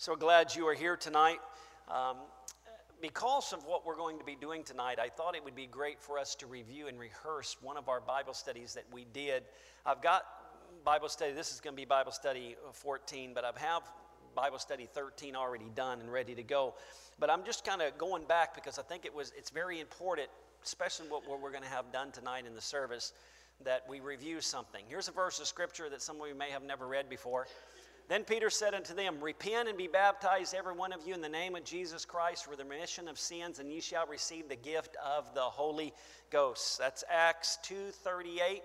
So glad you are here tonight. Um, because of what we're going to be doing tonight, I thought it would be great for us to review and rehearse one of our Bible studies that we did. I've got Bible study, this is going to be Bible study 14, but I have Bible study 13 already done and ready to go. But I'm just kind of going back because I think it was it's very important, especially what, what we're going to have done tonight in the service, that we review something. Here's a verse of scripture that some of you may have never read before. Then Peter said unto them, Repent and be baptized, every one of you, in the name of Jesus Christ for the remission of sins, and ye shall receive the gift of the Holy Ghost. That's Acts 2.38.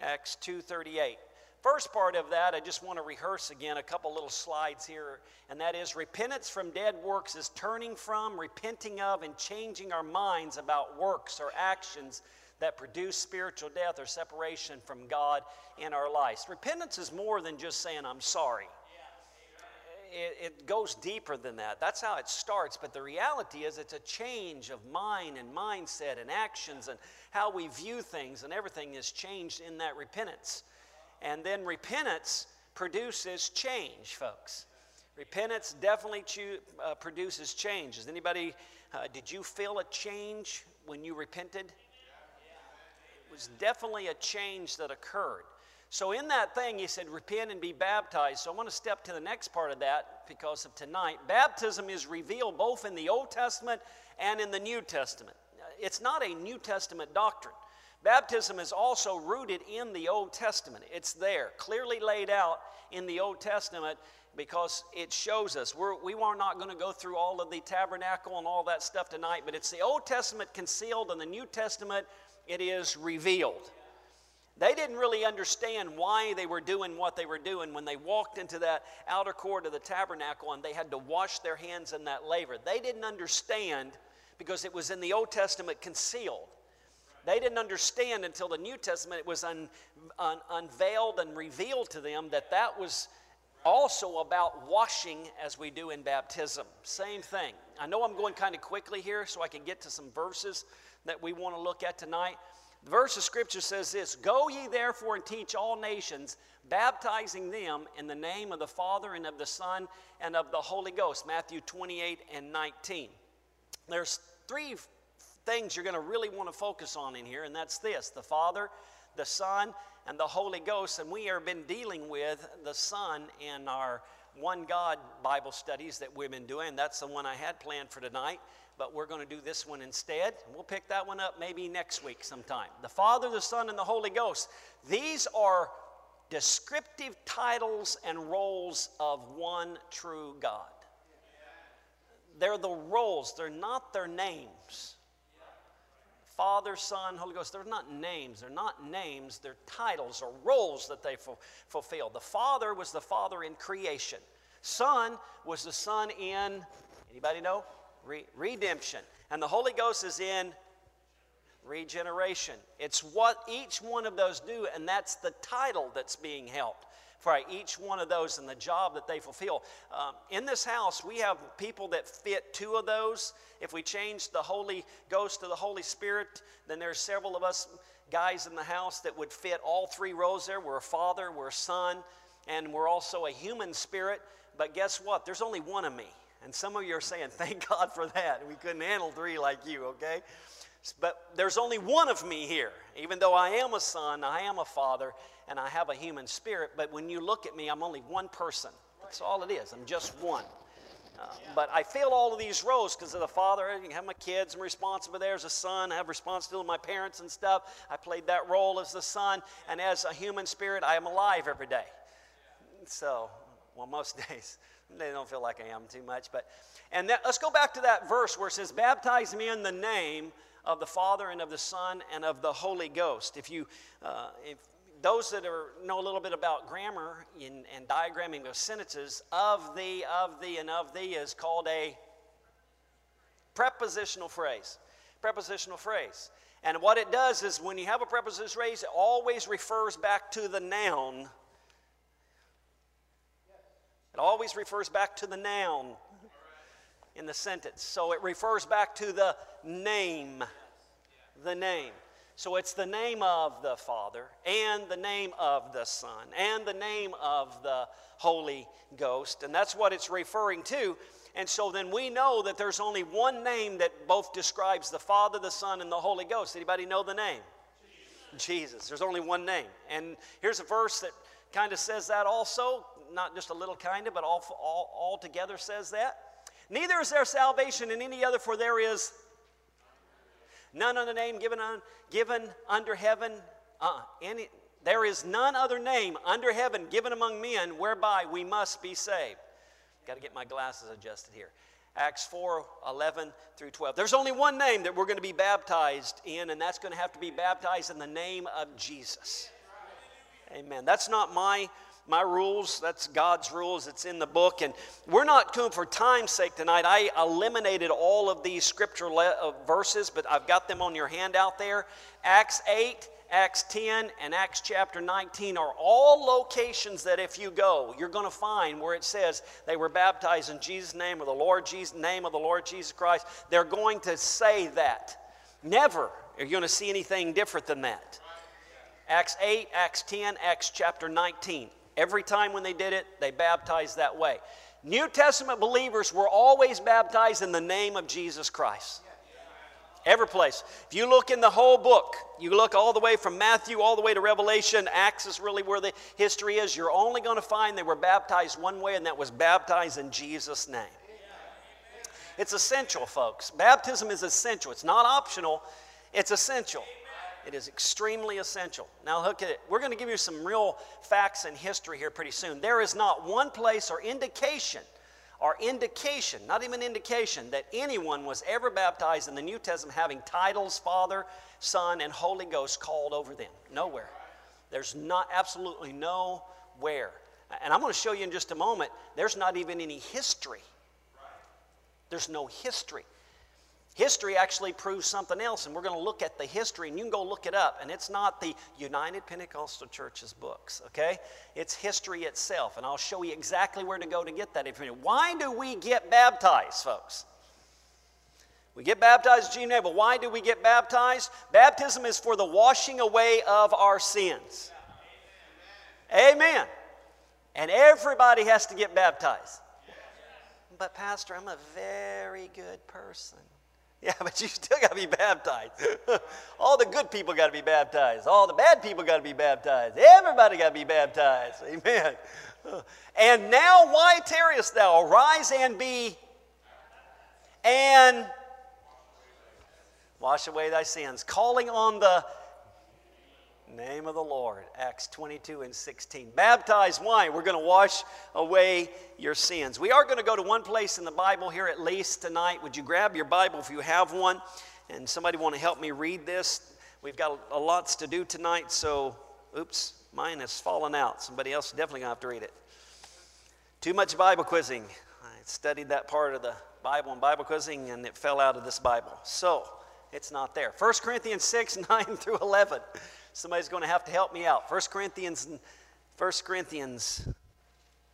Acts 2.38. First part of that, I just want to rehearse again a couple little slides here, and that is repentance from dead works is turning from, repenting of, and changing our minds about works or actions that produce spiritual death or separation from God in our lives. Repentance is more than just saying, I'm sorry it, it goes deeper than that. That's how it starts. But the reality is, it's a change of mind and mindset and actions and how we view things, and everything is changed in that repentance. And then repentance produces change, folks. Repentance definitely cho- uh, produces change. Does anybody, uh, did you feel a change when you repented? It was definitely a change that occurred. So, in that thing, he said, repent and be baptized. So, I want to step to the next part of that because of tonight. Baptism is revealed both in the Old Testament and in the New Testament. It's not a New Testament doctrine. Baptism is also rooted in the Old Testament. It's there, clearly laid out in the Old Testament because it shows us. We're, we are not going to go through all of the tabernacle and all that stuff tonight, but it's the Old Testament concealed and the New Testament it is revealed. They didn't really understand why they were doing what they were doing when they walked into that outer court of the tabernacle and they had to wash their hands in that laver. They didn't understand because it was in the Old Testament concealed. They didn't understand until the New Testament it was un, un, unveiled and revealed to them that that was also about washing as we do in baptism. Same thing. I know I'm going kind of quickly here so I can get to some verses that we want to look at tonight. The verse of Scripture says this Go ye therefore and teach all nations, baptizing them in the name of the Father and of the Son and of the Holy Ghost. Matthew 28 and 19. There's three things you're going to really want to focus on in here, and that's this the Father, the Son, and the Holy Ghost. And we have been dealing with the Son in our One God Bible studies that we've been doing. That's the one I had planned for tonight but we're going to do this one instead. We'll pick that one up maybe next week sometime. The Father, the Son, and the Holy Ghost. These are descriptive titles and roles of one true God. They're the roles, they're not their names. Father, Son, Holy Ghost, they're not names. They're not names, they're titles or roles that they fulfill. The Father was the Father in creation. Son was the Son in, anybody know? Re- redemption. And the Holy Ghost is in regeneration. It's what each one of those do, and that's the title that's being helped for each one of those and the job that they fulfill. Um, in this house, we have people that fit two of those. If we change the Holy Ghost to the Holy Spirit, then there's several of us guys in the house that would fit all three roles there. We're a father, we're a son, and we're also a human spirit. But guess what? There's only one of me. And some of you are saying, thank God for that. We couldn't handle three like you, okay? But there's only one of me here. Even though I am a son, I am a father, and I have a human spirit. But when you look at me, I'm only one person. That's all it is. I'm just one. Uh, but I feel all of these roles because of the father. I have my kids. I'm responsible there as a son. I have responsibility to my parents and stuff. I played that role as the son. And as a human spirit, I am alive every day. So, well, most days. They don't feel like I am too much, but and that, let's go back to that verse where it says, "Baptize me in the name of the Father and of the Son and of the Holy Ghost." If you, uh, if those that are, know a little bit about grammar in, and diagramming of sentences, of the, of the, and of thee is called a prepositional phrase. Prepositional phrase. And what it does is when you have a prepositional phrase, it always refers back to the noun it always refers back to the noun in the sentence. So it refers back to the name. The name. So it's the name of the Father and the name of the Son and the name of the Holy Ghost. And that's what it's referring to. And so then we know that there's only one name that both describes the Father, the Son, and the Holy Ghost. Anybody know the name? Jesus. Jesus. There's only one name. And here's a verse that kind of says that also. Not just a little kind of, but all, all, all together says that. Neither is there salvation in any other, for there is none other name given, on, given under heaven. Uh, any, there is none other name under heaven given among men whereby we must be saved. Got to get my glasses adjusted here. Acts 4 11 through 12. There's only one name that we're going to be baptized in, and that's going to have to be baptized in the name of Jesus. Amen. That's not my my rules that's god's rules it's in the book and we're not doing for time's sake tonight i eliminated all of these scripture le- uh, verses but i've got them on your handout there acts 8 Acts 10 and Acts chapter 19 are all locations that if you go, you're going to find where it says they were baptized in Jesus' name or the Lord Jesus name of the Lord Jesus Christ. They're going to say that. Never are you going to see anything different than that. Acts 8, Acts 10, Acts chapter 19. Every time when they did it, they baptized that way. New Testament believers were always baptized in the name of Jesus Christ. Every place. If you look in the whole book, you look all the way from Matthew all the way to Revelation, Acts is really where the history is. You're only going to find they were baptized one way, and that was baptized in Jesus' name. It's essential, folks. Baptism is essential. It's not optional, it's essential. It is extremely essential. Now, look at it. We're going to give you some real facts and history here pretty soon. There is not one place or indication or indication, not even indication, that anyone was ever baptized in the New Testament having titles Father, Son, and Holy Ghost called over them. Nowhere. There's not absolutely nowhere. And I'm going to show you in just a moment, there's not even any history. There's no history. History actually proves something else, and we're going to look at the history, and you can go look it up. And it's not the United Pentecostal Church's books, okay? It's history itself, and I'll show you exactly where to go to get that information. Why do we get baptized, folks? We get baptized, Gene but why do we get baptized? Baptism is for the washing away of our sins. Amen. And everybody has to get baptized. But, Pastor, I'm a very good person. Yeah, but you still got to be baptized. All the good people got to be baptized. All the bad people got to be baptized. Everybody got to be baptized. Amen. And now, why tarriest thou? Arise and be, and wash away thy sins. Calling on the Name of the Lord, Acts 22 and 16. Baptize wine. We're going to wash away your sins. We are going to go to one place in the Bible here at least tonight. Would you grab your Bible if you have one? And somebody want to help me read this? We've got a, lots to do tonight, so oops, mine has fallen out. Somebody else definitely going to have to read it. Too much Bible quizzing. I studied that part of the Bible and Bible quizzing, and it fell out of this Bible. So it's not there. 1 Corinthians 6 9 through 11. Somebody's going to have to help me out. 1 Corinthians, 1 Corinthians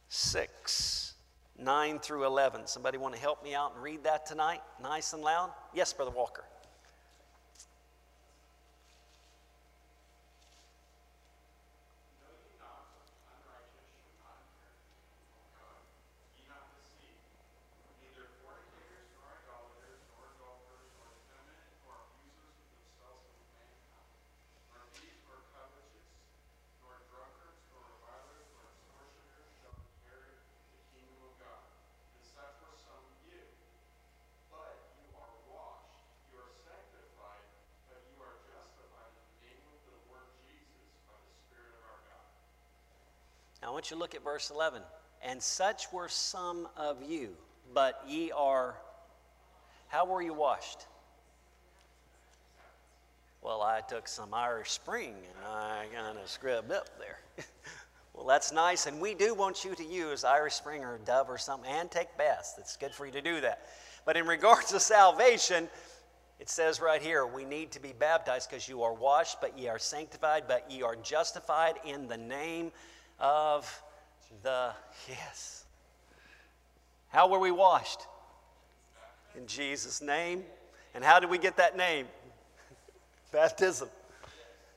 6, 9 through 11. Somebody want to help me out and read that tonight, nice and loud? Yes, Brother Walker. Want you to look at verse 11. And such were some of you, but ye are. How were you washed? Well, I took some Irish Spring and I kind of scrubbed up there. well, that's nice, and we do want you to use Irish Spring or Dove or something and take baths. It's good for you to do that. But in regards to salvation, it says right here, we need to be baptized because you are washed, but ye are sanctified, but ye are justified in the name of the yes. How were we washed? In Jesus' name. And how did we get that name? Baptism.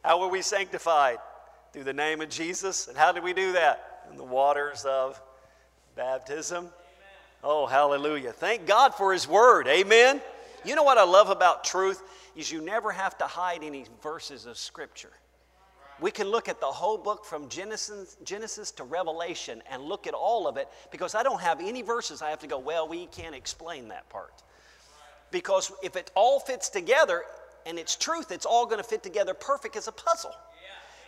How were we sanctified? Through the name of Jesus. And how did we do that? In the waters of baptism. Oh, hallelujah. Thank God for His Word. Amen. You know what I love about truth? Is you never have to hide any verses of Scripture. We can look at the whole book from Genesis, Genesis to Revelation and look at all of it because I don't have any verses I have to go, well, we can't explain that part. Because if it all fits together and it's truth, it's all going to fit together perfect as a puzzle.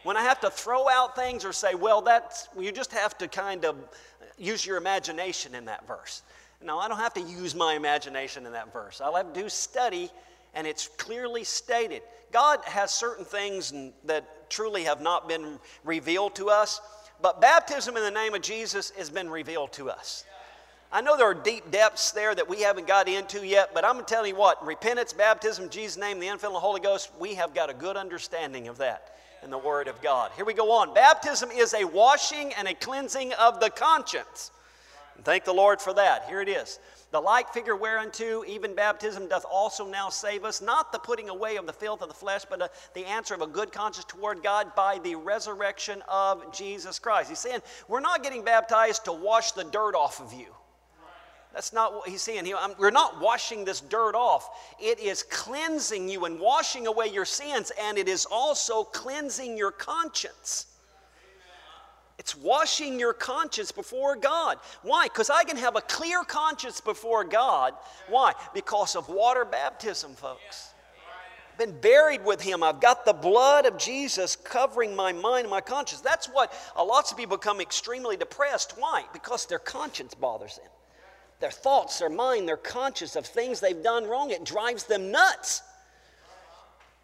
When I have to throw out things or say, well, that's, you just have to kind of use your imagination in that verse. No, I don't have to use my imagination in that verse. I'll have to do study, and it's clearly stated. God has certain things that truly have not been revealed to us, but baptism in the name of Jesus has been revealed to us. I know there are deep depths there that we haven't got into yet, but I'm going to tell you what repentance, baptism, Jesus' name, the of the Holy Ghost, we have got a good understanding of that in the Word of God. Here we go on. Baptism is a washing and a cleansing of the conscience. And thank the Lord for that. Here it is. The like figure whereunto even baptism doth also now save us, not the putting away of the filth of the flesh, but uh, the answer of a good conscience toward God by the resurrection of Jesus Christ. He's saying, we're not getting baptized to wash the dirt off of you. That's not what he's saying. He, we're not washing this dirt off. It is cleansing you and washing away your sins, and it is also cleansing your conscience. It's washing your conscience before God. Why? Because I can have a clear conscience before God. Why? Because of water baptism, folks. I've been buried with Him. I've got the blood of Jesus covering my mind and my conscience. That's what a lots of people become extremely depressed. Why? Because their conscience bothers them their thoughts, their mind, their conscience of things they've done wrong. It drives them nuts.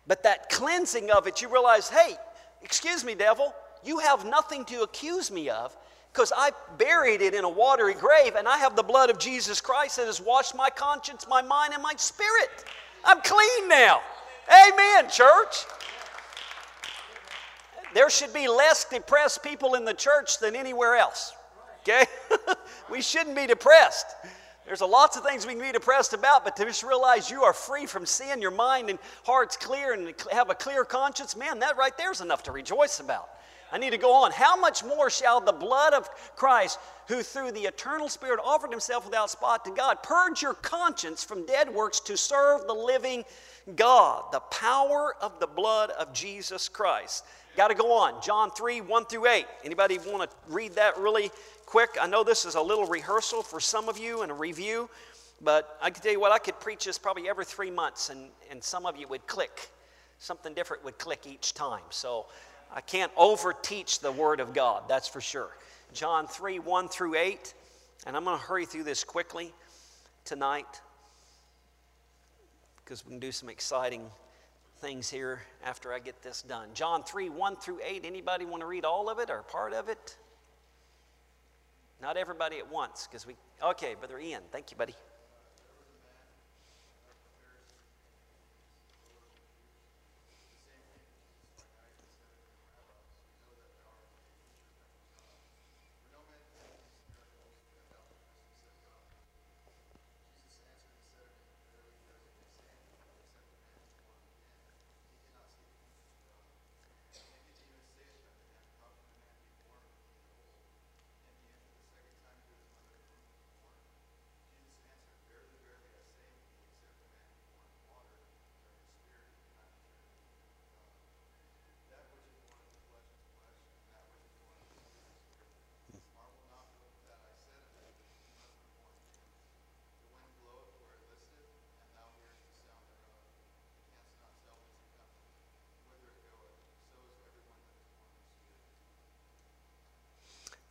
But that cleansing of it, you realize, hey, excuse me, devil, you have nothing to accuse me of because I buried it in a watery grave and I have the blood of Jesus Christ that has washed my conscience, my mind, and my spirit. I'm clean now. Amen, church. There should be less depressed people in the church than anywhere else. Okay? we shouldn't be depressed. There's a lots of things we can be depressed about, but to just realize you are free from sin, your mind and heart's clear, and have a clear conscience, man, that right there is enough to rejoice about. I need to go on. How much more shall the blood of Christ, who through the eternal Spirit offered himself without spot to God, purge your conscience from dead works to serve the living God? The power of the blood of Jesus Christ. Got to go on. John 3, 1 through 8. Anybody want to read that really quick. I know this is a little rehearsal for some of you and a review, but I can tell you what, I could preach this probably every three months, and, and some of you would click. Something different would click each time. So I can't overteach the Word of God, that's for sure. John 3 1 through 8, and I'm going to hurry through this quickly tonight because we can do some exciting things here after I get this done. John 3 1 through 8. Anybody want to read all of it or part of it? Not everybody at once, because we. Okay, Brother Ian. Thank you, buddy.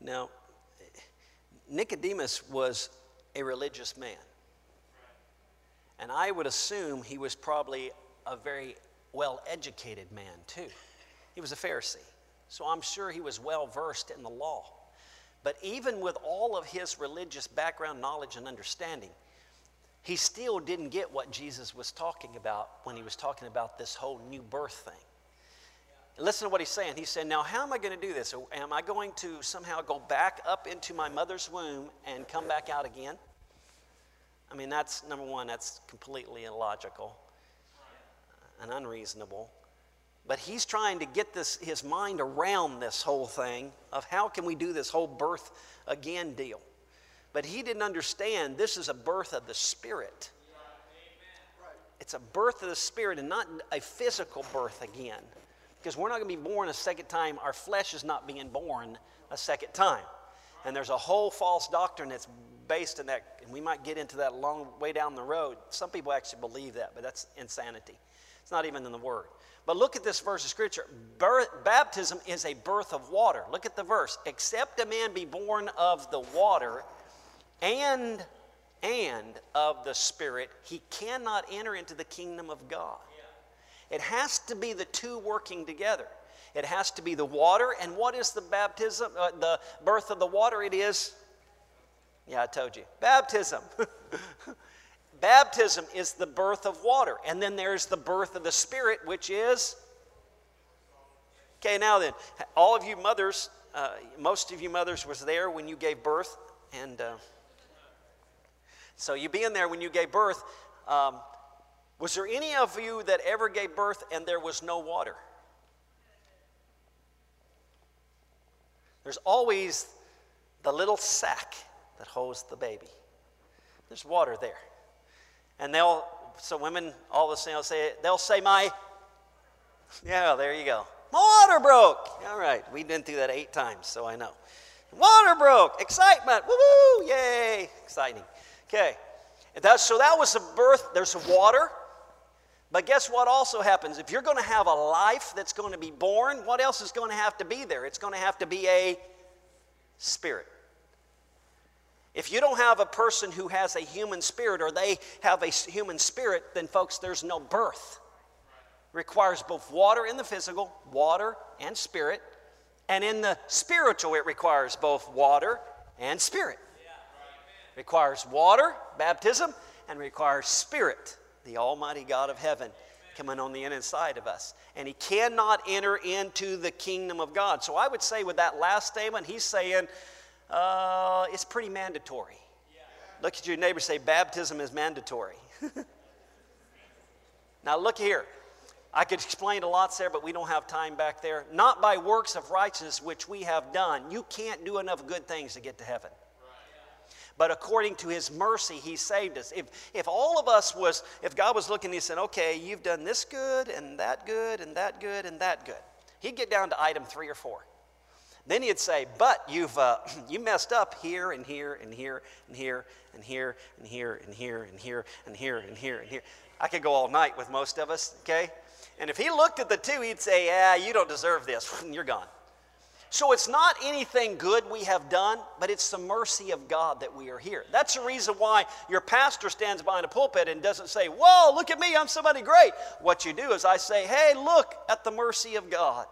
Now, Nicodemus was a religious man. And I would assume he was probably a very well educated man, too. He was a Pharisee. So I'm sure he was well versed in the law. But even with all of his religious background, knowledge, and understanding, he still didn't get what Jesus was talking about when he was talking about this whole new birth thing. Listen to what he's saying. He said, Now, how am I going to do this? Am I going to somehow go back up into my mother's womb and come back out again? I mean, that's number one, that's completely illogical and unreasonable. But he's trying to get this, his mind around this whole thing of how can we do this whole birth again deal. But he didn't understand this is a birth of the Spirit. It's a birth of the Spirit and not a physical birth again. Because we're not going to be born a second time. Our flesh is not being born a second time. And there's a whole false doctrine that's based in that, and we might get into that a long way down the road. Some people actually believe that, but that's insanity. It's not even in the Word. But look at this verse of Scripture. Birth, baptism is a birth of water. Look at the verse. Except a man be born of the water and and of the Spirit, he cannot enter into the kingdom of God. It has to be the two working together. It has to be the water. And what is the baptism, uh, the birth of the water? It is, yeah, I told you, baptism. baptism is the birth of water. And then there's the birth of the Spirit, which is, okay, now then, all of you mothers, uh, most of you mothers was there when you gave birth. And, uh, so you being there when you gave birth, um, was there any of you that ever gave birth and there was no water? There's always the little sac that holds the baby. There's water there. And they'll, so women all the same, they'll say, they'll say, my, yeah, there you go. My water broke. All right, we've been through that eight times, so I know. Water broke. Excitement. Woo woo. Yay. Exciting. Okay. That, so that was a birth. There's water. But guess what also happens? If you're going to have a life that's going to be born, what else is going to have to be there? It's going to have to be a spirit. If you don't have a person who has a human spirit or they have a human spirit, then folks, there's no birth. requires both water in the physical, water and spirit. And in the spiritual, it requires both water and spirit requires water, baptism, and requires spirit, the Almighty God of heaven, coming on the inside of us. And he cannot enter into the kingdom of God. So I would say with that last statement, he's saying uh, it's pretty mandatory. Look at your neighbor say, baptism is mandatory. now look here. I could explain a lot there, but we don't have time back there. Not by works of righteousness which we have done. You can't do enough good things to get to heaven but according to his mercy he saved us if, if all of us was if god was looking he said okay you've done this good and that good and that good and that good he'd get down to item three or four then he'd say but you've uh, you messed up here and here and here and here and here and here and here and here and here and here and here i could go all night with most of us okay and if he looked at the two he'd say yeah you don't deserve this you're gone so it's not anything good we have done, but it's the mercy of God that we are here. That's the reason why your pastor stands behind a pulpit and doesn't say, Whoa, look at me, I'm somebody great. What you do is I say, Hey, look at the mercy of God.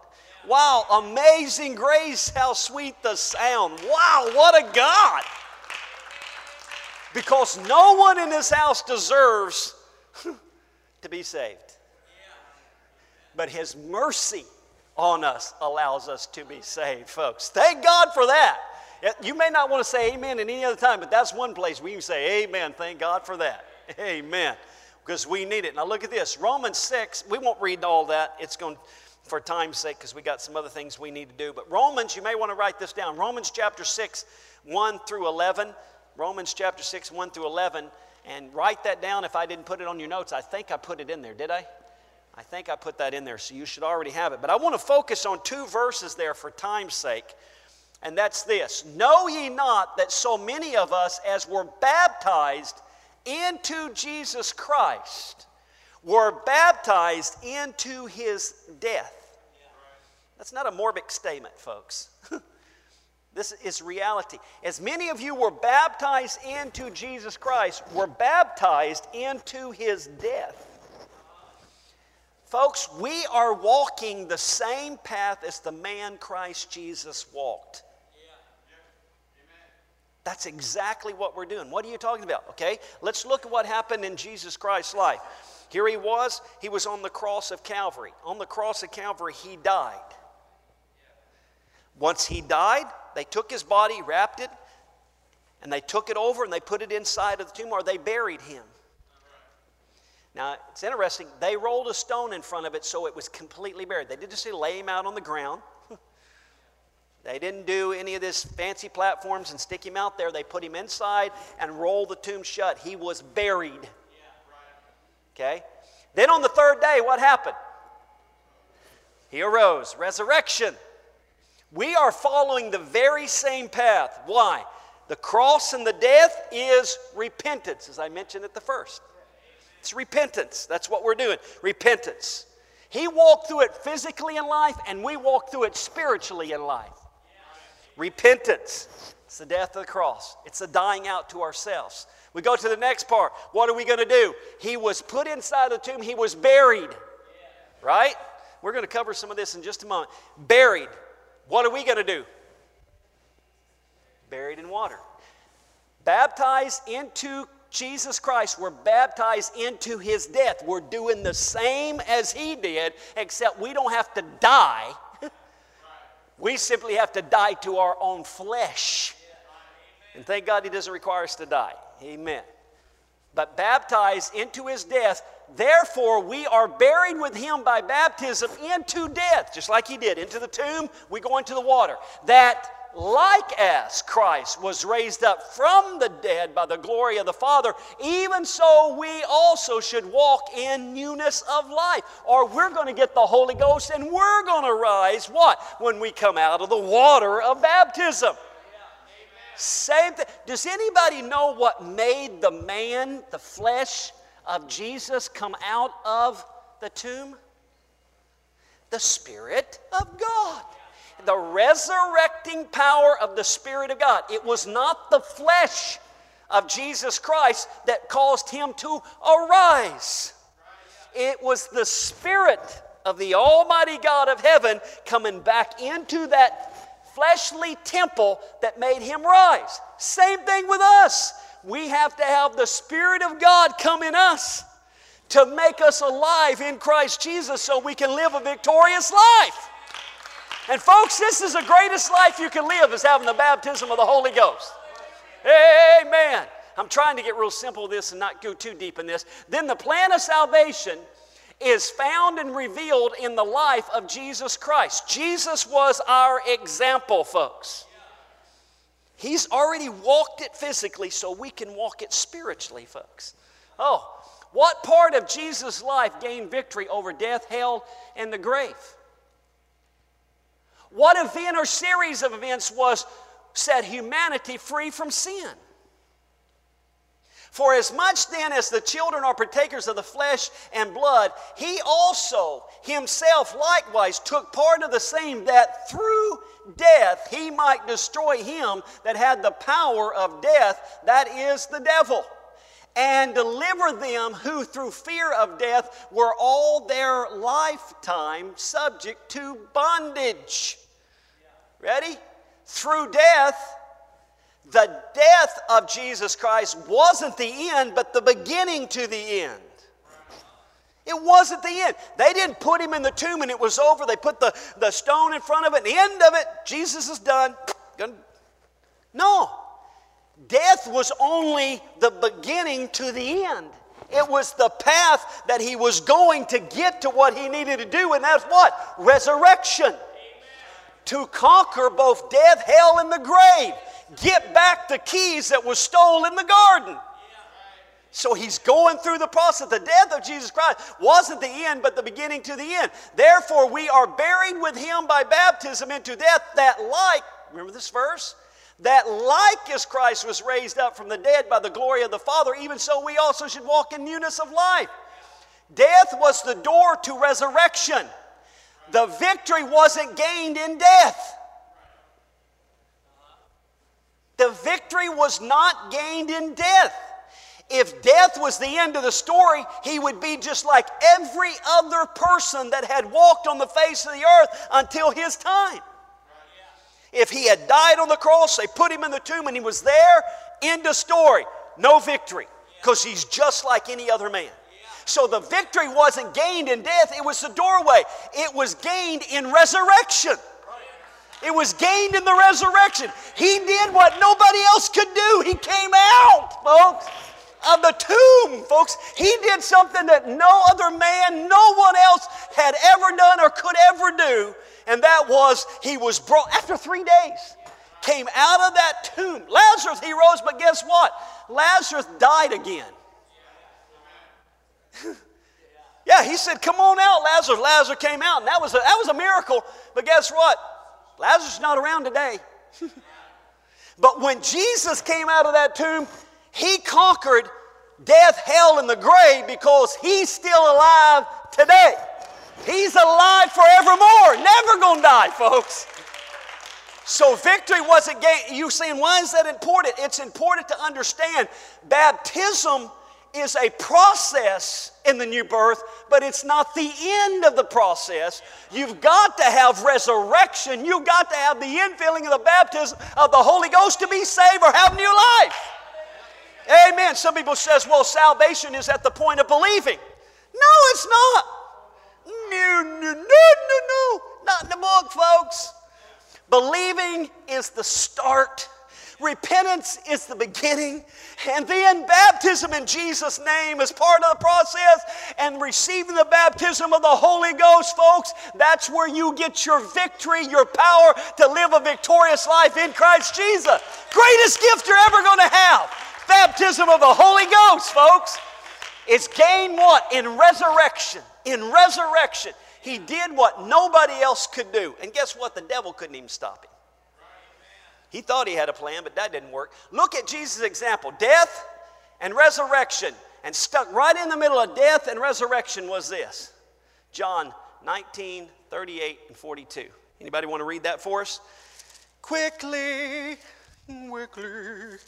Wow, amazing grace, how sweet the sound. Wow, what a God. Because no one in this house deserves to be saved. But His mercy on us allows us to be saved, folks. Thank God for that. You may not want to say amen at any other time, but that's one place we can say amen. Thank God for that. Amen. Because we need it. Now look at this Romans 6, we won't read all that. It's going for time's sake because we got some other things we need to do. But Romans, you may want to write this down. Romans chapter 6, 1 through 11. Romans chapter 6, 1 through 11. And write that down if I didn't put it on your notes. I think I put it in there, did I? I think I put that in there, so you should already have it. But I want to focus on two verses there for time's sake. And that's this Know ye not that so many of us, as were baptized into Jesus Christ, were baptized into his death? That's not a morbid statement, folks. this is reality. As many of you were baptized into Jesus Christ, were baptized into his death. Folks, we are walking the same path as the man Christ Jesus walked. That's exactly what we're doing. What are you talking about? Okay, let's look at what happened in Jesus Christ's life. Here he was, he was on the cross of Calvary. On the cross of Calvary, he died. Once he died, they took his body, wrapped it, and they took it over and they put it inside of the tomb or they buried him. Now, it's interesting. They rolled a stone in front of it so it was completely buried. They didn't just lay him out on the ground. they didn't do any of this fancy platforms and stick him out there. They put him inside and rolled the tomb shut. He was buried. Okay? Then on the third day, what happened? He arose. Resurrection. We are following the very same path. Why? The cross and the death is repentance, as I mentioned at the first. It's repentance. That's what we're doing. Repentance. He walked through it physically in life, and we walk through it spiritually in life. Repentance. It's the death of the cross, it's the dying out to ourselves. We go to the next part. What are we going to do? He was put inside the tomb, he was buried. Right? We're going to cover some of this in just a moment. Buried. What are we going to do? Buried in water. Baptized into Jesus Christ, we're baptized into his death. We're doing the same as he did, except we don't have to die. we simply have to die to our own flesh. And thank God he doesn't require us to die. Amen. But baptized into his death, therefore we are buried with him by baptism into death, just like he did. Into the tomb, we go into the water. That like as Christ was raised up from the dead by the glory of the Father, even so we also should walk in newness of life. Or we're going to get the Holy Ghost and we're going to rise what? When we come out of the water of baptism. Same thing. Does anybody know what made the man, the flesh of Jesus, come out of the tomb? The Spirit of God the resurrecting power of the Spirit of God. It was not the flesh of Jesus Christ that caused him to arise, it was the Spirit of the Almighty God of heaven coming back into that fleshly temple that made him rise. Same thing with us. We have to have the Spirit of God come in us to make us alive in Christ Jesus so we can live a victorious life. And folks, this is the greatest life you can live is having the baptism of the Holy Ghost. Amen. I'm trying to get real simple with this and not go too deep in this. Then the plan of salvation is found and revealed in the life of Jesus Christ. Jesus was our example, folks. He's already walked it physically, so we can walk it spiritually, folks. Oh, what part of Jesus' life gained victory over death, hell, and the grave? What event or series of events was set humanity free from sin? For as much then as the children are partakers of the flesh and blood, he also himself likewise took part of the same, that through death he might destroy him that had the power of death, that is the devil, and deliver them who through fear of death were all their lifetime subject to bondage. Ready? Through death, the death of Jesus Christ wasn't the end, but the beginning to the end. It wasn't the end. They didn't put him in the tomb and it was over. They put the, the stone in front of it, and the end of it, Jesus is done. No. Death was only the beginning to the end. It was the path that he was going to get to what he needed to do, and that's what? Resurrection to conquer both death, hell, and the grave. Get back the keys that were stolen in the garden. So he's going through the process. The death of Jesus Christ wasn't the end, but the beginning to the end. Therefore, we are buried with him by baptism into death, that like, remember this verse? That like as Christ was raised up from the dead by the glory of the Father, even so we also should walk in newness of life. Death was the door to resurrection. The victory wasn't gained in death. The victory was not gained in death. If death was the end of the story, he would be just like every other person that had walked on the face of the earth until his time. If he had died on the cross, they put him in the tomb and he was there, end of story. No victory, because he's just like any other man. So the victory wasn't gained in death, it was the doorway. It was gained in resurrection. It was gained in the resurrection. He did what nobody else could do. He came out, folks, of the tomb, folks. He did something that no other man, no one else had ever done or could ever do. And that was he was brought after three days, came out of that tomb. Lazarus, he rose, but guess what? Lazarus died again. yeah, he said, Come on out, Lazarus. Lazarus came out, and that was a, that was a miracle. But guess what? Lazarus is not around today. but when Jesus came out of that tomb, he conquered death, hell, and the grave because he's still alive today. He's alive forevermore. Never gonna die, folks. So victory wasn't gained. You saying, why is that important? It's important to understand baptism is a process in the new birth, but it's not the end of the process. You've got to have resurrection. You've got to have the infilling of the baptism of the Holy Ghost to be saved or have new life. Amen. Some people says, well, salvation is at the point of believing. No, it's not. No, no, no, no, no. Not in the book, folks. Believing is the start. Repentance is the beginning, and then baptism in Jesus' name is part of the process, and receiving the baptism of the Holy Ghost, folks, that's where you get your victory, your power to live a victorious life in Christ Jesus. Greatest gift you're ever going to have baptism of the Holy Ghost, folks. It's gained what? In resurrection. In resurrection. He did what nobody else could do. And guess what? The devil couldn't even stop him. He thought he had a plan, but that didn't work. Look at Jesus' example death and resurrection. And stuck right in the middle of death and resurrection was this John 19, 38, and 42. Anybody want to read that for us? Quickly, quickly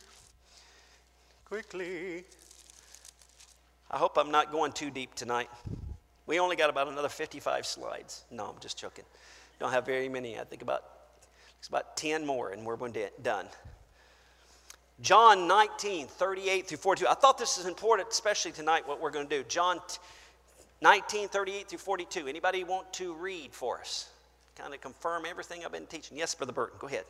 quickly. I hope I'm not going too deep tonight. We only got about another 55 slides. No, I'm just joking. Don't have very many. I think about it's about 10 more and we're done. John 19, 38 through 42. I thought this is important, especially tonight, what we're going to do. John 19, 38 through 42. Anybody want to read for us? Kind of confirm everything I've been teaching. Yes, Brother Burton, go ahead.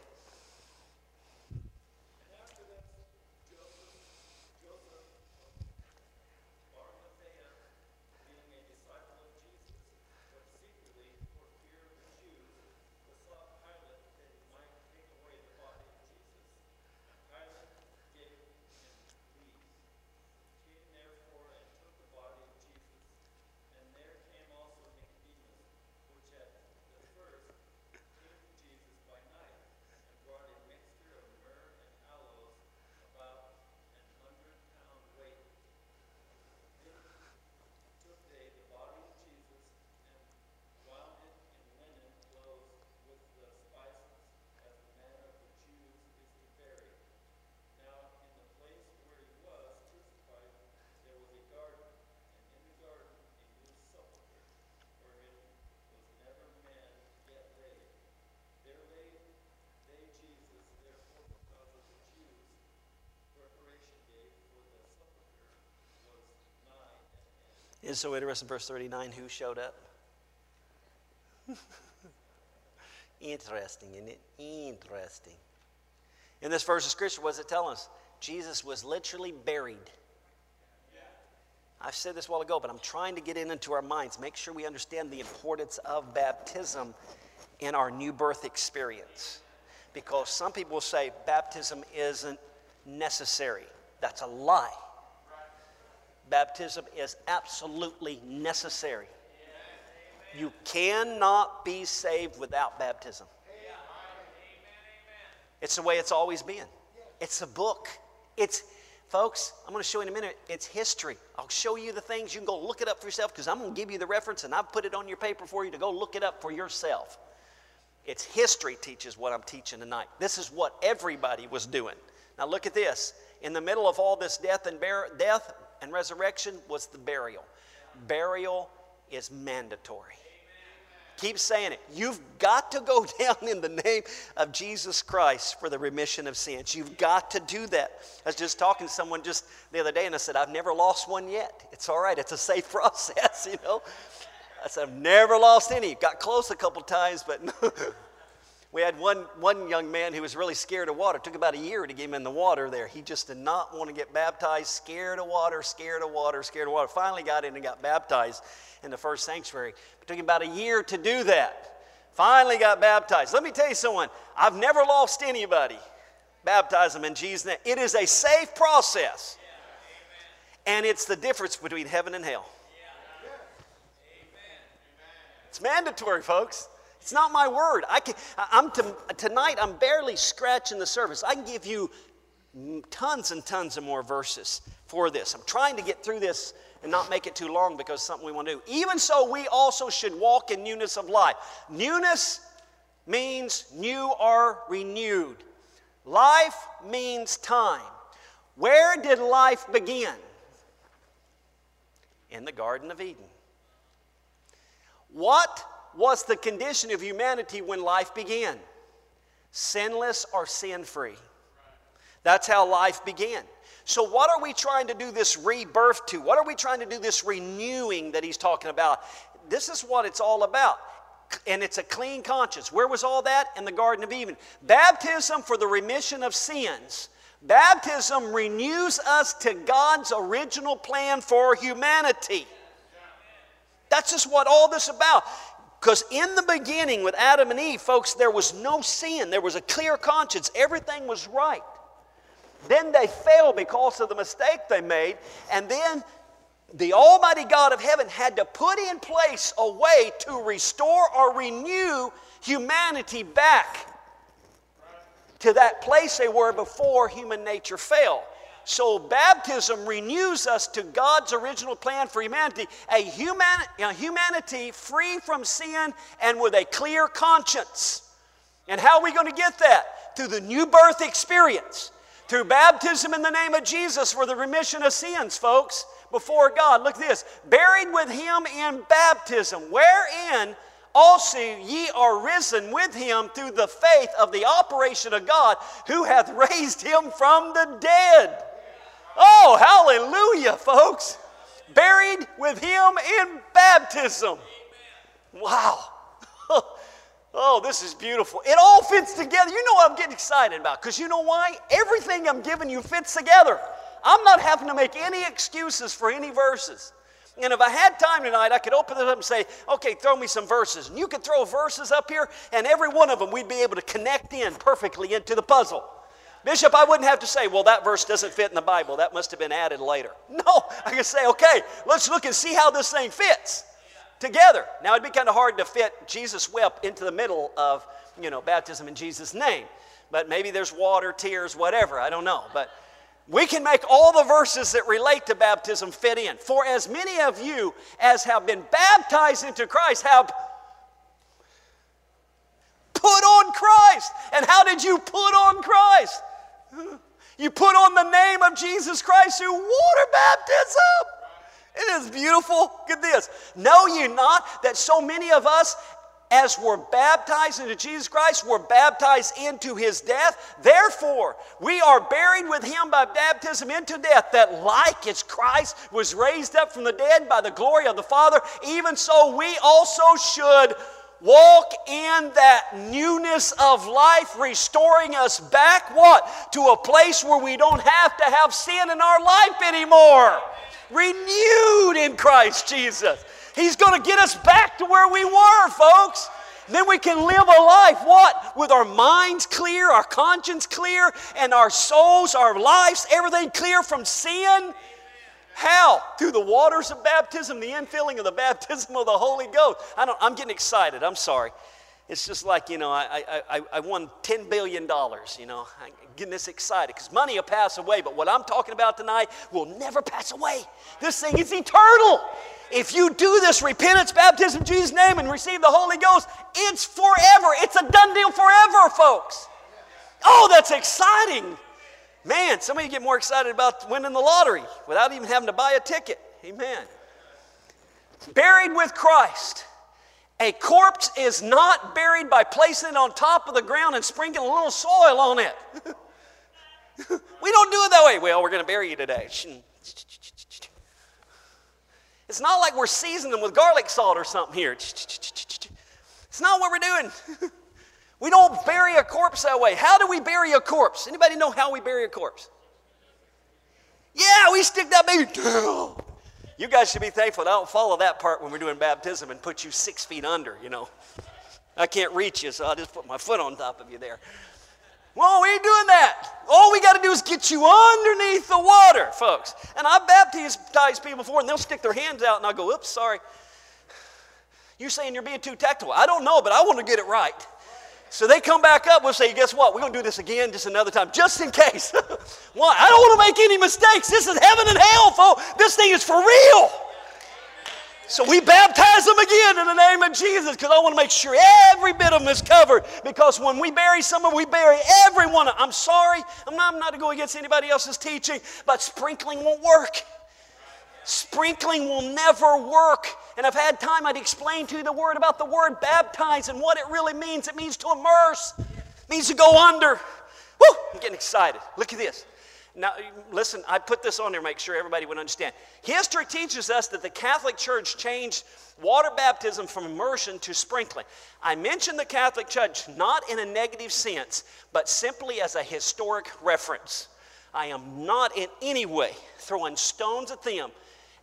It's so interesting, verse 39 who showed up? Interesting, isn't it? Interesting. In this verse of scripture, what does it tell us? Jesus was literally buried. I've said this a while ago, but I'm trying to get it into our minds, make sure we understand the importance of baptism in our new birth experience. Because some people say baptism isn't necessary. That's a lie baptism is absolutely necessary. You cannot be saved without baptism. It's the way it's always been. It's a book. It's, folks, I'm going to show you in a minute, it's history. I'll show you the things. You can go look it up for yourself because I'm going to give you the reference and I've put it on your paper for you to go look it up for yourself. It's history teaches what I'm teaching tonight. This is what everybody was doing. Now look at this. In the middle of all this death and bear, death, and resurrection was the burial. Burial is mandatory. Keep saying it. You've got to go down in the name of Jesus Christ for the remission of sins. You've got to do that. I was just talking to someone just the other day and I said, I've never lost one yet. It's all right, it's a safe process, you know. I said, I've never lost any. Got close a couple times, but We had one, one young man who was really scared of water. It took about a year to get him in the water there. He just did not want to get baptized, scared of water, scared of water, scared of water. Finally got in and got baptized in the first sanctuary. It took him about a year to do that. Finally got baptized. Let me tell you someone, I've never lost anybody. Baptize them in Jesus' name. It is a safe process. And it's the difference between heaven and hell. It's mandatory, folks. It's not my word. I can, I'm to, tonight, I'm barely scratching the surface. I can give you tons and tons of more verses for this. I'm trying to get through this and not make it too long because it's something we want to do. Even so, we also should walk in newness of life. Newness means new or renewed. Life means time. Where did life begin? In the Garden of Eden. What was the condition of humanity when life began? Sinless or sin free. That's how life began. So, what are we trying to do this rebirth to? What are we trying to do this renewing that he's talking about? This is what it's all about. And it's a clean conscience. Where was all that? In the Garden of Eden. Baptism for the remission of sins. Baptism renews us to God's original plan for humanity. That's just what all this about. Because in the beginning with Adam and Eve, folks, there was no sin. There was a clear conscience. Everything was right. Then they fell because of the mistake they made. And then the Almighty God of heaven had to put in place a way to restore or renew humanity back to that place they were before human nature fell. So, baptism renews us to God's original plan for humanity a, human, a humanity free from sin and with a clear conscience. And how are we going to get that? Through the new birth experience, through baptism in the name of Jesus for the remission of sins, folks, before God. Look at this buried with Him in baptism, wherein also ye are risen with him through the faith of the operation of God who hath raised him from the dead. Oh, hallelujah, folks. Buried with him in baptism. Wow. Oh, this is beautiful. It all fits together. You know what I'm getting excited about because you know why? Everything I'm giving you fits together. I'm not having to make any excuses for any verses. And if I had time tonight, I could open it up and say, okay, throw me some verses. And you could throw verses up here, and every one of them we'd be able to connect in perfectly into the puzzle. Bishop, I wouldn't have to say, well, that verse doesn't fit in the Bible. That must have been added later. No, I can say, okay, let's look and see how this thing fits together. Now, it'd be kind of hard to fit Jesus wept into the middle of, you know, baptism in Jesus' name. But maybe there's water, tears, whatever. I don't know. But we can make all the verses that relate to baptism fit in. For as many of you as have been baptized into Christ have put on Christ. And how did you put on Christ? You put on the name of Jesus Christ through water baptism. It is beautiful. At this. Know ye not that so many of us, as were baptized into Jesus Christ, were baptized into his death? Therefore, we are buried with him by baptism into death, that like as Christ was raised up from the dead by the glory of the Father, even so we also should walk in that newness of life, restoring us back what? To a place where we don't have to have sin in our life anymore. Renewed in Christ Jesus. He's going to get us back to where we were, folks. Then we can live a life, what? With our minds clear, our conscience clear, and our souls, our lives, everything clear from sin how? Through the waters of baptism, the infilling of the baptism of the Holy Ghost. I don't, I'm getting excited. I'm sorry. It's just like, you know, I, I, I won $10 billion, you know. I'm getting this excited because money will pass away, but what I'm talking about tonight will never pass away. This thing is eternal. If you do this repentance, baptism in Jesus' name, and receive the Holy Ghost, it's forever. It's a done deal forever, folks. Oh, that's exciting. Man, some of you get more excited about winning the lottery without even having to buy a ticket. Amen. Buried with Christ. A corpse is not buried by placing it on top of the ground and sprinkling a little soil on it. we don't do it that way. Well, we're going to bury you today. It's not like we're seasoning them with garlic salt or something here. It's not what we're doing. We don't bury a corpse that way. How do we bury a corpse? Anybody know how we bury a corpse? Yeah, we stick that baby down. You guys should be thankful I don't follow that part when we're doing baptism and put you six feet under, you know. I can't reach you, so I'll just put my foot on top of you there. Well, we ain't doing that. All we got to do is get you underneath the water, folks. And I've baptized people before, and they'll stick their hands out, and I'll go, oops, sorry. You're saying you're being too tactful. I don't know, but I want to get it right. So they come back up, we'll say, guess what? We're going to do this again just another time, just in case. Why? I don't want to make any mistakes. This is heaven and hell, folks. This thing is for real. So we baptize them again in the name of Jesus because I want to make sure every bit of them is covered. Because when we bury someone, we bury everyone. I'm sorry, I'm not, I'm not to go against anybody else's teaching, but sprinkling won't work. Sprinkling will never work. And I've had time, I'd explain to you the word about the word baptize and what it really means. It means to immerse, it means to go under. Woo! I'm getting excited. Look at this. Now, listen, I put this on there to make sure everybody would understand. History teaches us that the Catholic Church changed water baptism from immersion to sprinkling. I mention the Catholic Church not in a negative sense, but simply as a historic reference. I am not in any way throwing stones at them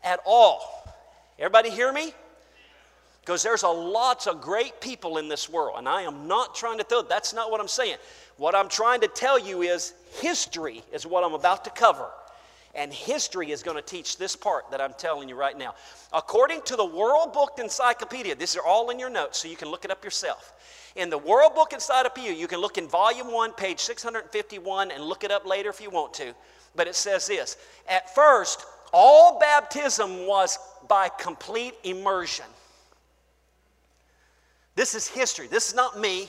at all. Everybody hear me? Because there's a lots of great people in this world, and I am not trying to throw, that's not what I'm saying. What I'm trying to tell you is history is what I'm about to cover. And history is going to teach this part that I'm telling you right now. According to the World Book Encyclopedia, these are all in your notes, so you can look it up yourself. In the World Book Encyclopedia, you can look in volume 1, page 651, and look it up later if you want to. But it says this At first, all baptism was by complete immersion. This is history. This is not me.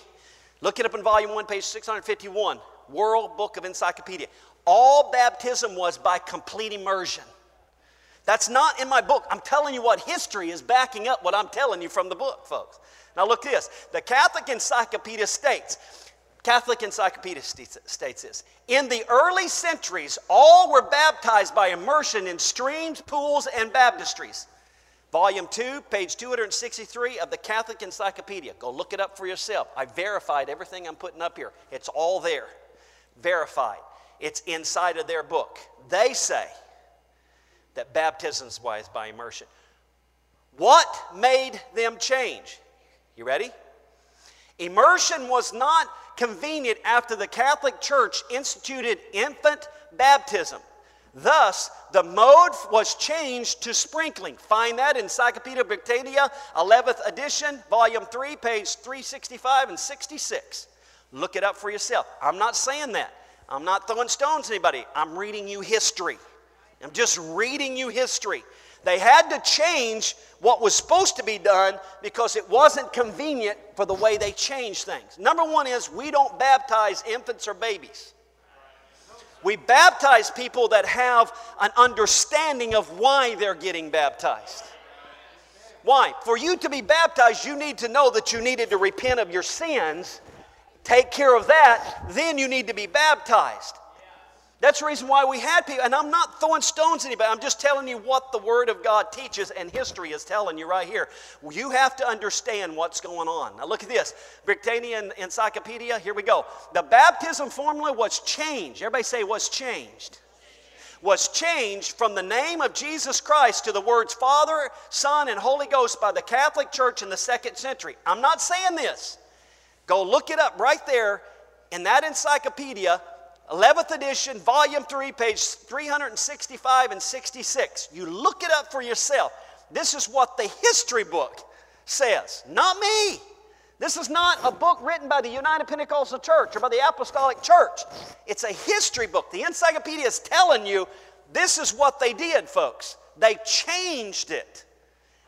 Look it up in volume 1, page 651, World Book of Encyclopedia. All baptism was by complete immersion. That's not in my book. I'm telling you what history is backing up what I'm telling you from the book, folks. Now look this. The Catholic Encyclopedia states Catholic Encyclopedia states this. In the early centuries, all were baptized by immersion in streams, pools, and baptistries. Volume 2, page 263 of the Catholic Encyclopedia. Go look it up for yourself. I verified everything I'm putting up here. It's all there. Verified. It's inside of their book. They say that baptism is by immersion. What made them change? You ready? Immersion was not convenient after the Catholic Church instituted infant baptism. Thus, the mode was changed to sprinkling. Find that in Encyclopedia Britannia, 11th edition, volume 3, page 365 and 66. Look it up for yourself. I'm not saying that. I'm not throwing stones at anybody. I'm reading you history. I'm just reading you history. They had to change what was supposed to be done because it wasn't convenient for the way they changed things. Number one is we don't baptize infants or babies. We baptize people that have an understanding of why they're getting baptized. Why? For you to be baptized, you need to know that you needed to repent of your sins, take care of that, then you need to be baptized. That's the reason why we had people, and I'm not throwing stones at anybody, I'm just telling you what the Word of God teaches, and history is telling you right here. You have to understand what's going on. Now, look at this Britannia Encyclopedia, here we go. The baptism formula was changed. Everybody say, was changed. Was changed from the name of Jesus Christ to the words Father, Son, and Holy Ghost by the Catholic Church in the second century. I'm not saying this. Go look it up right there in that encyclopedia 11th edition, volume 3, page 365 and 66. You look it up for yourself. This is what the history book says, not me. This is not a book written by the United Pentecostal Church or by the Apostolic Church. It's a history book. The encyclopedia is telling you this is what they did, folks. They changed it.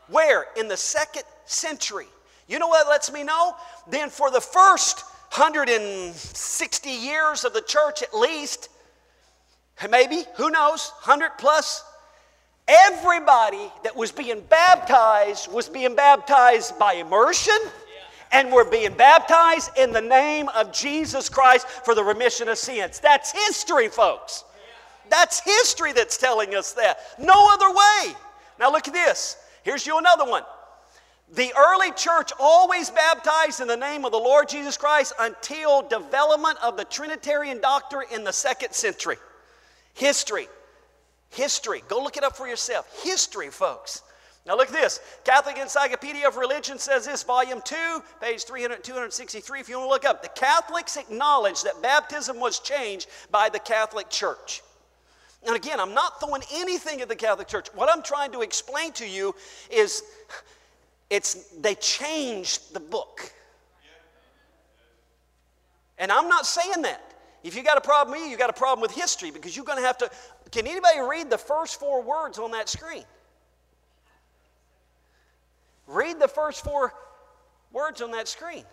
Where? In the second century. You know what lets me know? Then for the first 160 years of the church at least, maybe, who knows, 100 plus. Everybody that was being baptized was being baptized by immersion and were being baptized in the name of Jesus Christ for the remission of sins. That's history, folks. That's history that's telling us that. No other way. Now look at this. Here's you another one. The early church always baptized in the name of the Lord Jesus Christ until development of the Trinitarian doctrine in the second century. History. History. Go look it up for yourself. History, folks. Now look at this. Catholic Encyclopedia of Religion says this, volume 2, page 300, 263, if you want to look up. The Catholics acknowledge that baptism was changed by the Catholic Church. And again, I'm not throwing anything at the Catholic Church. What I'm trying to explain to you is it's they changed the book. And I'm not saying that. If you got a problem with me, you got a problem with history because you're going to have to. Can anybody read the first four words on that screen? Read the first four words on that screen. It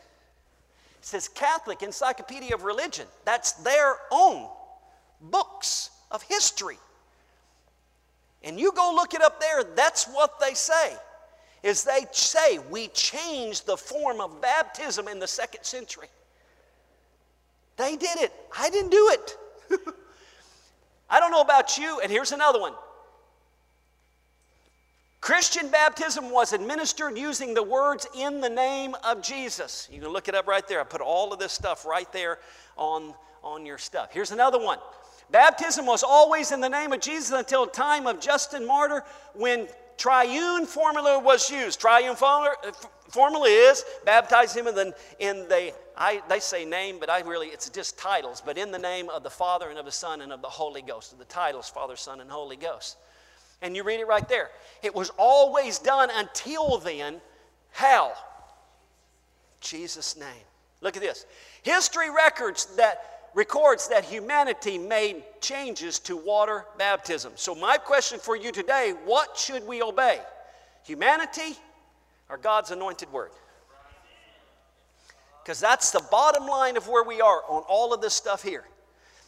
says Catholic Encyclopedia of Religion. That's their own books of history. And you go look it up there, that's what they say. Is they say we changed the form of baptism in the second century. They did it. I didn't do it. I don't know about you, and here's another one. Christian baptism was administered using the words in the name of Jesus. You can look it up right there. I put all of this stuff right there on, on your stuff. Here's another one. Baptism was always in the name of Jesus until time of Justin Martyr when triune formula was used. Triune formula, uh, formula is baptize him in the, in the I, they say name, but I really, it's just titles, but in the name of the Father and of the Son and of the Holy Ghost. The titles, Father, Son, and Holy Ghost. And you read it right there. It was always done until then. How? Jesus' name. Look at this. History records that records that humanity made changes to water baptism. So, my question for you today what should we obey? Humanity or God's anointed word? Because that's the bottom line of where we are on all of this stuff here.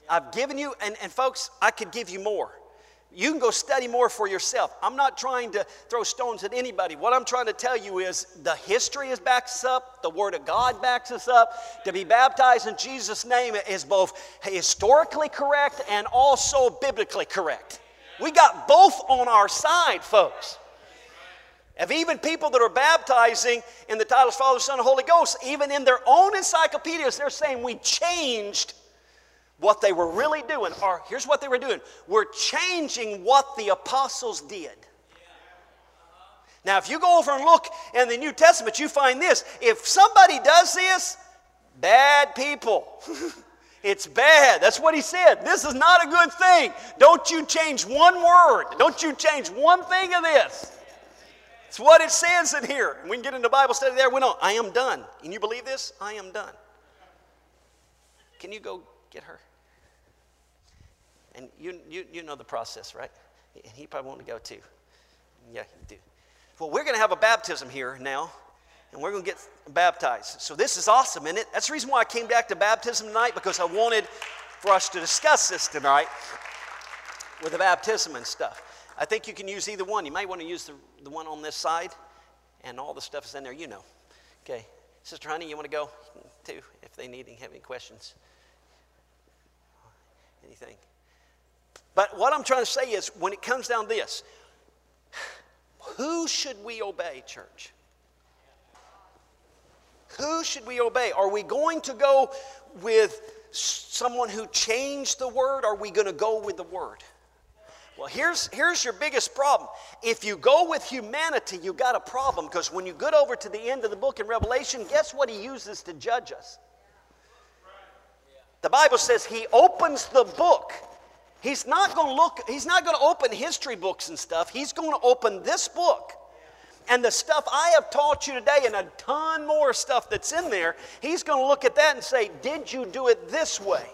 I've given you, and, and folks, I could give you more. You can go study more for yourself. I'm not trying to throw stones at anybody. What I'm trying to tell you is the history is backs us up, the Word of God backs us up. To be baptized in Jesus' name is both historically correct and also biblically correct. We got both on our side, folks. Of even people that are baptizing in the titles Father, Son, and Holy Ghost, even in their own encyclopedias, they're saying we changed what they were really doing, or here's what they were doing we're changing what the apostles did. Now, if you go over and look in the New Testament, you find this. If somebody does this, bad people. it's bad. That's what he said. This is not a good thing. Don't you change one word. Don't you change one thing of this. It's what it says in here. We can get into Bible study there. We know, I am done. And you believe this? I am done. Can you go get her? And you, you, you know the process, right? And he probably want to go too. Yeah, you do. Well, we're going to have a baptism here now, and we're going to get baptized. So this is awesome, isn't it? That's the reason why I came back to baptism tonight, because I wanted for us to discuss this tonight with the baptism and stuff. I think you can use either one. You might want to use the, the one on this side, and all the stuff is in there, you know. Okay. Sister Honey, you want to go too, if they need any, have any questions? Anything? But what I'm trying to say is when it comes down to this, who should we obey, church? Who should we obey? Are we going to go with someone who changed the word? Or are we going to go with the word? Well, here's, here's your biggest problem. If you go with humanity, you got a problem because when you get over to the end of the book in Revelation, guess what he uses to judge us? The Bible says he opens the book He's not going to look, he's not going to open history books and stuff. He's going to open this book. And the stuff I have taught you today, and a ton more stuff that's in there, he's going to look at that and say, Did you do it this way?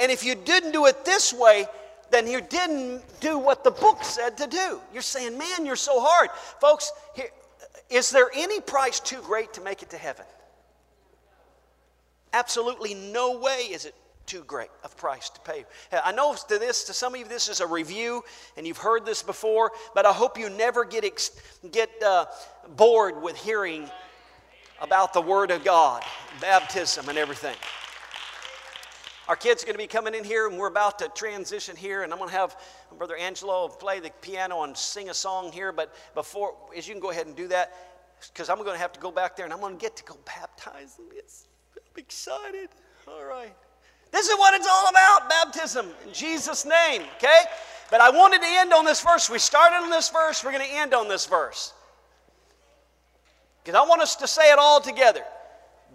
And if you didn't do it this way, then you didn't do what the book said to do. You're saying, Man, you're so hard. Folks, here, is there any price too great to make it to heaven? Absolutely no way is it too great of price to pay. I know to this, to some of you, this is a review, and you've heard this before, but I hope you never get ex- get uh, bored with hearing about the Word of God, baptism, and everything. Our kids are going to be coming in here, and we're about to transition here, and I'm going to have Brother Angelo play the piano and sing a song here. But before, as you can go ahead and do that, because I'm going to have to go back there and I'm going to get to go baptize them. I'm excited. All right. This is what it's all about baptism in Jesus' name, okay? But I wanted to end on this verse. We started on this verse, we're going to end on this verse. Because I want us to say it all together.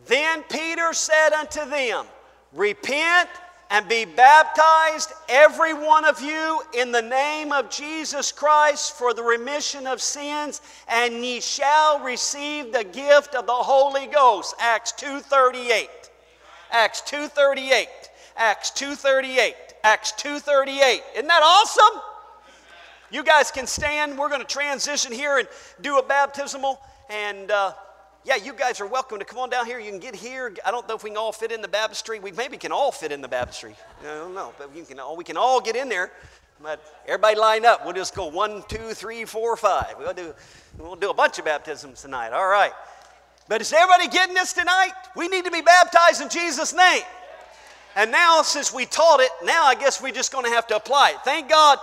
Then Peter said unto them, Repent and be baptized, every one of you, in the name of Jesus Christ for the remission of sins, and ye shall receive the gift of the Holy Ghost. Acts 2.38. Acts 2.38. Acts 2.38. Acts 2.38. Isn't that awesome? You guys can stand. We're going to transition here and do a baptismal. And uh, yeah, you guys are welcome to come on down here. You can get here. I don't know if we can all fit in the baptistry. We maybe can all fit in the baptistry. I don't know, but you can all, we can all get in there. But everybody line up. We'll just go one, two, three, four, five. We'll do, we'll do a bunch of baptisms tonight. All right. But is everybody getting this tonight? We need to be baptized in Jesus' name. And now, since we taught it, now I guess we're just going to have to apply it. Thank God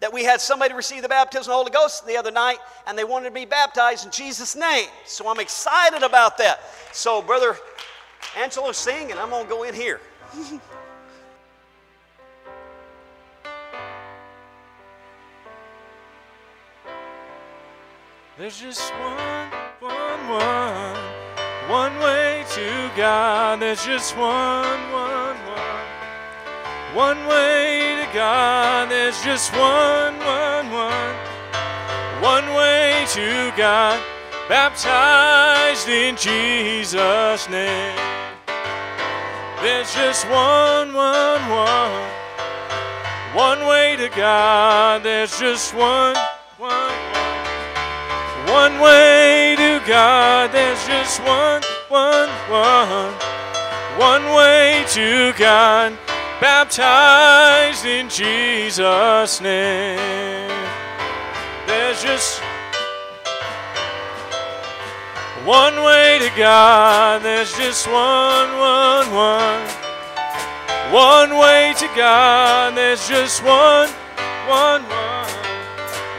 that we had somebody receive the baptism of the Holy Ghost the other night, and they wanted to be baptized in Jesus' name. So I'm excited about that. So, Brother Angelo, sing, and I'm going to go in here. There's just one, one, one, way to God. There's just one, one, one, one way to God. There's just one, one, one, one way to God. Baptized in Jesus' name. There's just one, one, one, one way to God. There's just one, one, one. One way God, there's just one, one, one. One way to God, baptized in Jesus' name. There's just one way to God, there's just one, one, one. One way to God, there's just one, one, one.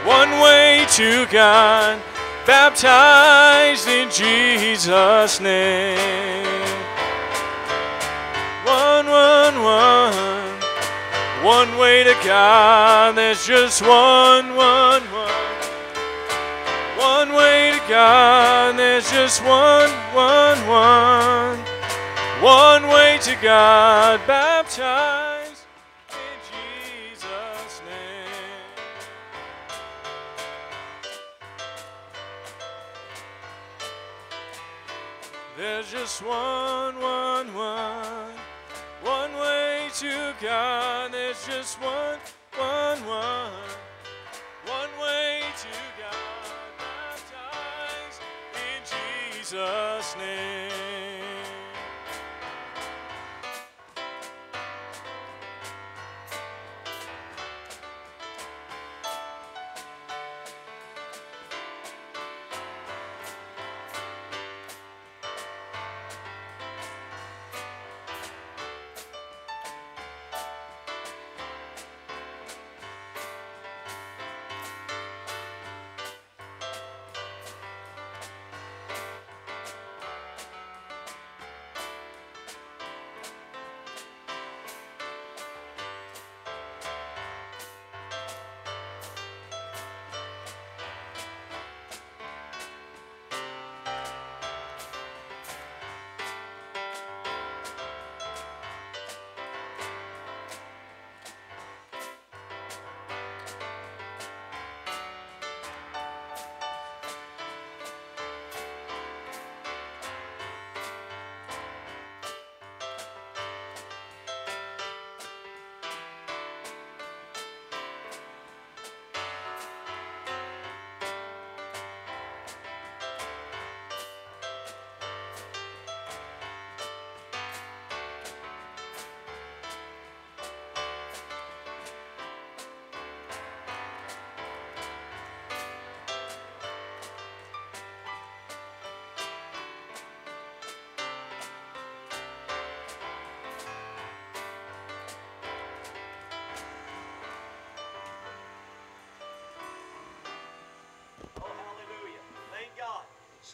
One way to God baptized in Jesus' name. One, one, one. One way to God, there's just one, one, one. One way to God, there's just one, one, one. One way to God, baptized just one, one, one, one way to God. There's just one, one, one, one way to God. Baptized in Jesus' name.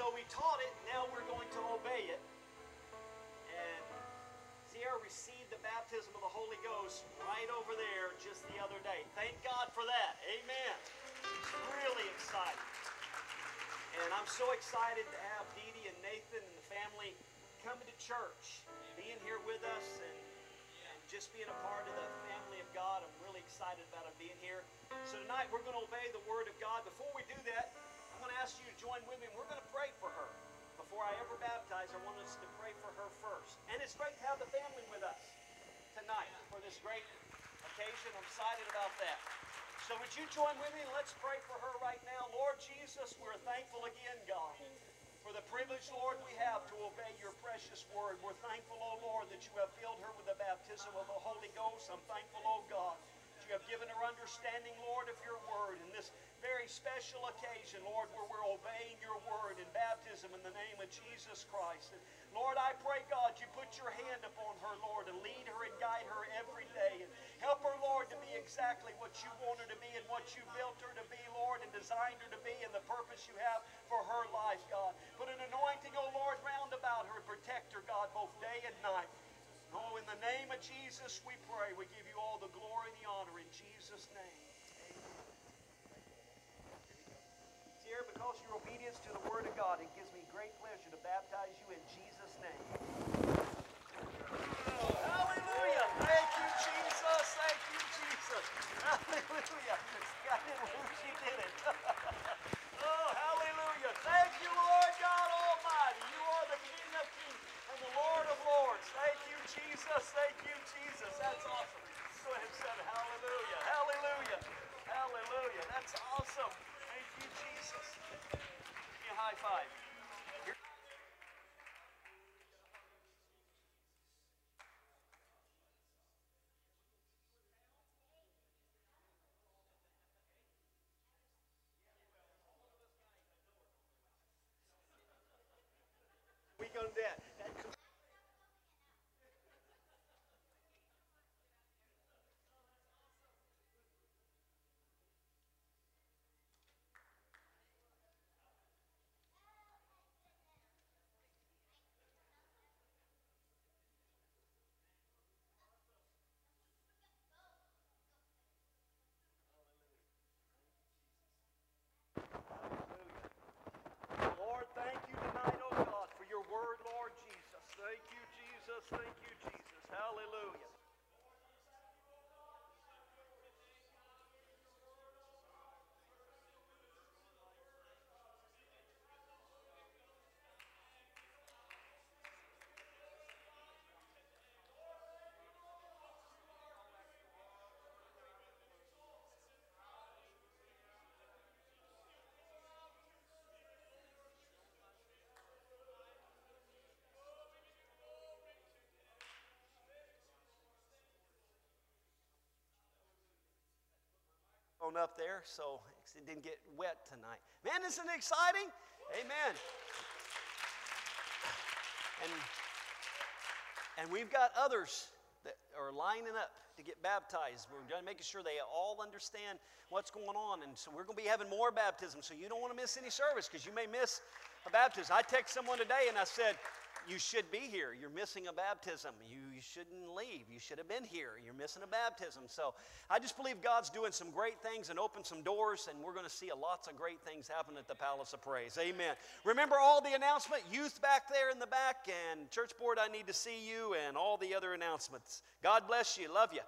So we taught it, now we're going to obey it. And Sierra received the baptism of the Holy Ghost right over there just the other day. Thank God for that. Amen. She's really excited. And I'm so excited to have Dee Dee and Nathan and the family coming to church, being here with us, and, and just being a part of the family of God. I'm really excited about them being here. So tonight we're going to obey the Word of God. Before we do that, I'm going to ask you to join with me. We're going to pray for her. Before I ever baptize, I want us to pray for her first. And it's great to have the family with us tonight for this great occasion. I'm excited about that. So would you join with me and let's pray for her right now. Lord Jesus, we're thankful again, God, for the privilege, Lord, we have to obey your precious word. We're thankful, oh Lord, that you have filled her with the baptism of the Holy Ghost. I'm thankful, oh God, you have given her understanding, Lord, of your word in this very special occasion, Lord, where we're obeying your word in baptism in the name of Jesus Christ. And Lord, I pray, God, you put your hand upon her, Lord, and lead her and guide her every day. And help her, Lord, to be exactly what you want her to be and what you built her to be, Lord, and designed her to be and the purpose you have for her life, God. Put an anointing, oh Lord, round about her and protect her, God, both day and night. Oh, in the name of Jesus we pray. We give you all the glory and the honor in Jesus' name. Here, because your obedience to the Word of God, it gives me great pleasure to baptize you in Jesus' name. Oh, hallelujah! Thank you, Jesus. Thank you, Jesus. Hallelujah. God she did it. oh, hallelujah. Thank you, Lord God Almighty. You are the King of Kings and the Lord of Lords. Thank you, Jesus. Thank you, Jesus. That's awesome. Go ahead and say hallelujah. Hallelujah. Hallelujah. That's awesome. Thank you, Jesus. Give me a high five. We gonna. That- Hallelujah. Lord, thank you tonight, oh God, for your word, Lord Jesus. Thank you, Jesus. Thank you, Jesus. Hallelujah. Up there so it didn't get wet tonight. Man, isn't it exciting? Amen. And, and we've got others that are lining up to get baptized. We're making sure they all understand what's going on. And so we're going to be having more baptisms. So you don't want to miss any service because you may miss a baptism. I text someone today and I said, you should be here. You're missing a baptism. You, you shouldn't leave. You should have been here. You're missing a baptism. So I just believe God's doing some great things and opened some doors, and we're going to see lots of great things happen at the Palace of Praise. Amen. Remember all the announcement, youth back there in the back, and church board, I need to see you, and all the other announcements. God bless you. Love you.